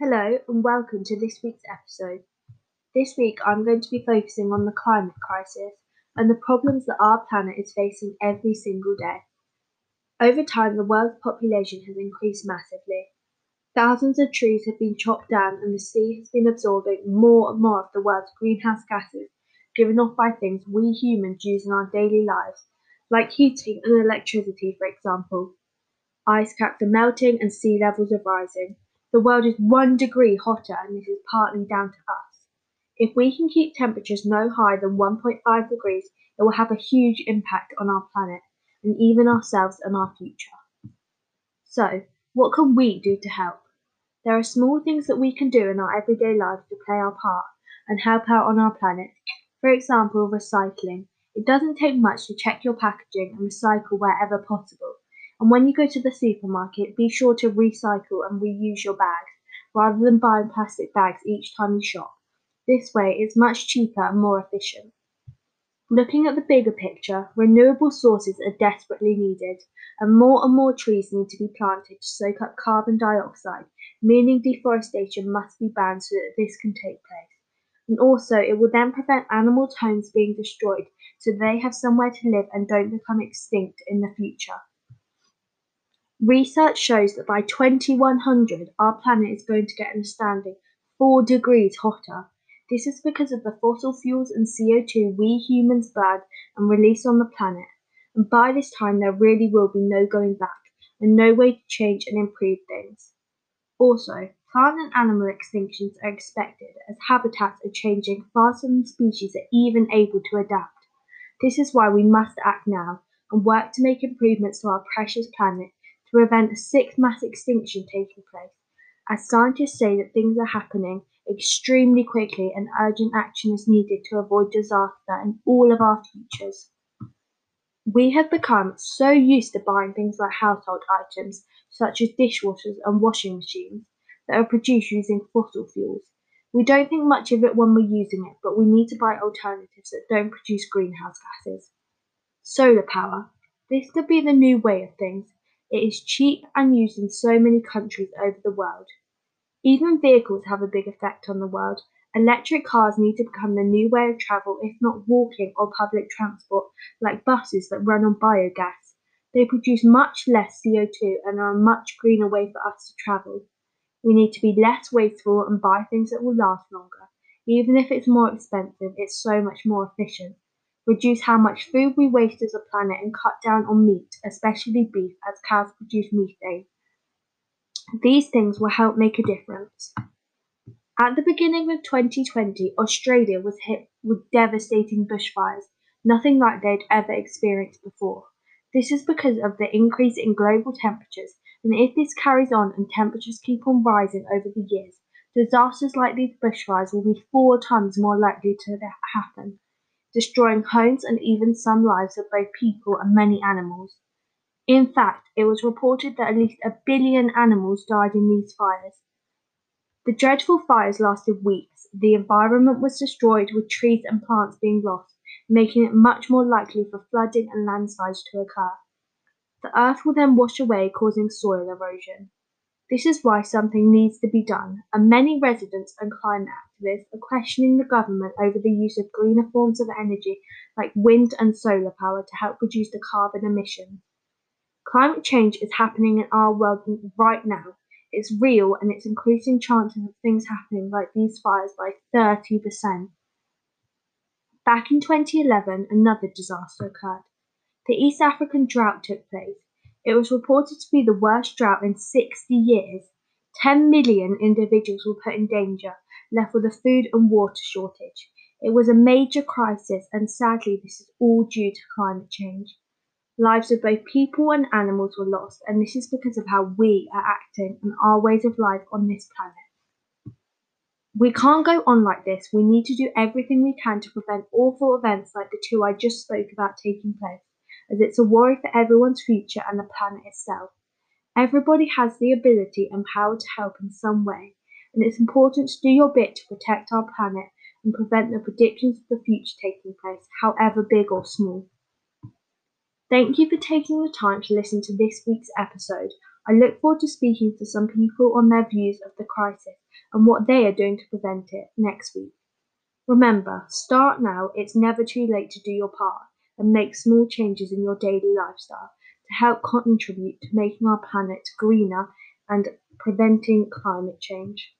Hello and welcome to this week's episode. This week I'm going to be focusing on the climate crisis and the problems that our planet is facing every single day. Over time, the world's population has increased massively. Thousands of trees have been chopped down and the sea has been absorbing more and more of the world's greenhouse gases given off by things we humans use in our daily lives, like heating and electricity, for example. Ice caps are melting and sea levels are rising. The world is one degree hotter, and this is partly down to us. If we can keep temperatures no higher than 1.5 degrees, it will have a huge impact on our planet and even ourselves and our future. So, what can we do to help? There are small things that we can do in our everyday lives to play our part and help out on our planet. For example, recycling. It doesn't take much to check your packaging and recycle wherever possible. And when you go to the supermarket, be sure to recycle and reuse your bags rather than buying plastic bags each time you shop. This way, it's much cheaper and more efficient. Looking at the bigger picture, renewable sources are desperately needed, and more and more trees need to be planted to soak up carbon dioxide, meaning deforestation must be banned so that this can take place. And also, it will then prevent animals' homes being destroyed so they have somewhere to live and don't become extinct in the future. Research shows that by 2100 our planet is going to get an astounding 4 degrees hotter. This is because of the fossil fuels and CO2 we humans burn and release on the planet. And by this time there really will be no going back and no way to change and improve things. Also, plant and animal extinctions are expected as habitats are changing faster than species are even able to adapt. This is why we must act now and work to make improvements to our precious planet to prevent a sixth mass extinction taking place, as scientists say that things are happening extremely quickly and urgent action is needed to avoid disaster in all of our futures. We have become so used to buying things like household items, such as dishwashers and washing machines, that are produced using fossil fuels. We don't think much of it when we're using it, but we need to buy alternatives that don't produce greenhouse gases. Solar power. This could be the new way of things, it is cheap and used in so many countries over the world. Even vehicles have a big effect on the world. Electric cars need to become the new way of travel, if not walking or public transport, like buses that run on biogas. They produce much less CO2 and are a much greener way for us to travel. We need to be less wasteful and buy things that will last longer. Even if it's more expensive, it's so much more efficient reduce how much food we waste as a planet, and cut down on meat, especially beef, as cows produce methane. These things will help make a difference. At the beginning of 2020, Australia was hit with devastating bushfires, nothing like they'd ever experienced before. This is because of the increase in global temperatures, and if this carries on and temperatures keep on rising over the years, disasters like these bushfires will be four times more likely to happen destroying homes and even some lives of both people and many animals. In fact, it was reported that at least a billion animals died in these fires. The dreadful fires lasted weeks. The environment was destroyed, with trees and plants being lost, making it much more likely for flooding and landslides to occur. The earth will then wash away, causing soil erosion. This is why something needs to be done, and many residents and climate activists are questioning the government over the use of greener forms of energy like wind and solar power to help reduce the carbon emissions. Climate change is happening in our world right now. It's real and it's increasing chances of things happening like these fires by 30%. Back in 2011, another disaster occurred. The East African drought took place it was reported to be the worst drought in 60 years. 10 million individuals were put in danger, left with a food and water shortage. It was a major crisis, and sadly, this is all due to climate change. Lives of both people and animals were lost, and this is because of how we are acting and our ways of life on this planet. We can't go on like this. We need to do everything we can to prevent awful events like the two I just spoke about taking place as it's a worry for everyone's future and the planet itself. Everybody has the ability and power to help in some way, and it's important to do your bit to protect our planet and prevent the predictions of the future taking place, however big or small. Thank you for taking the time to listen to this week's episode. I look forward to speaking to some people on their views of the crisis and what they are doing to prevent it next week. Remember, start now, it's never too late to do your part and make small changes in your daily lifestyle to help contribute to making our planet greener and preventing climate change.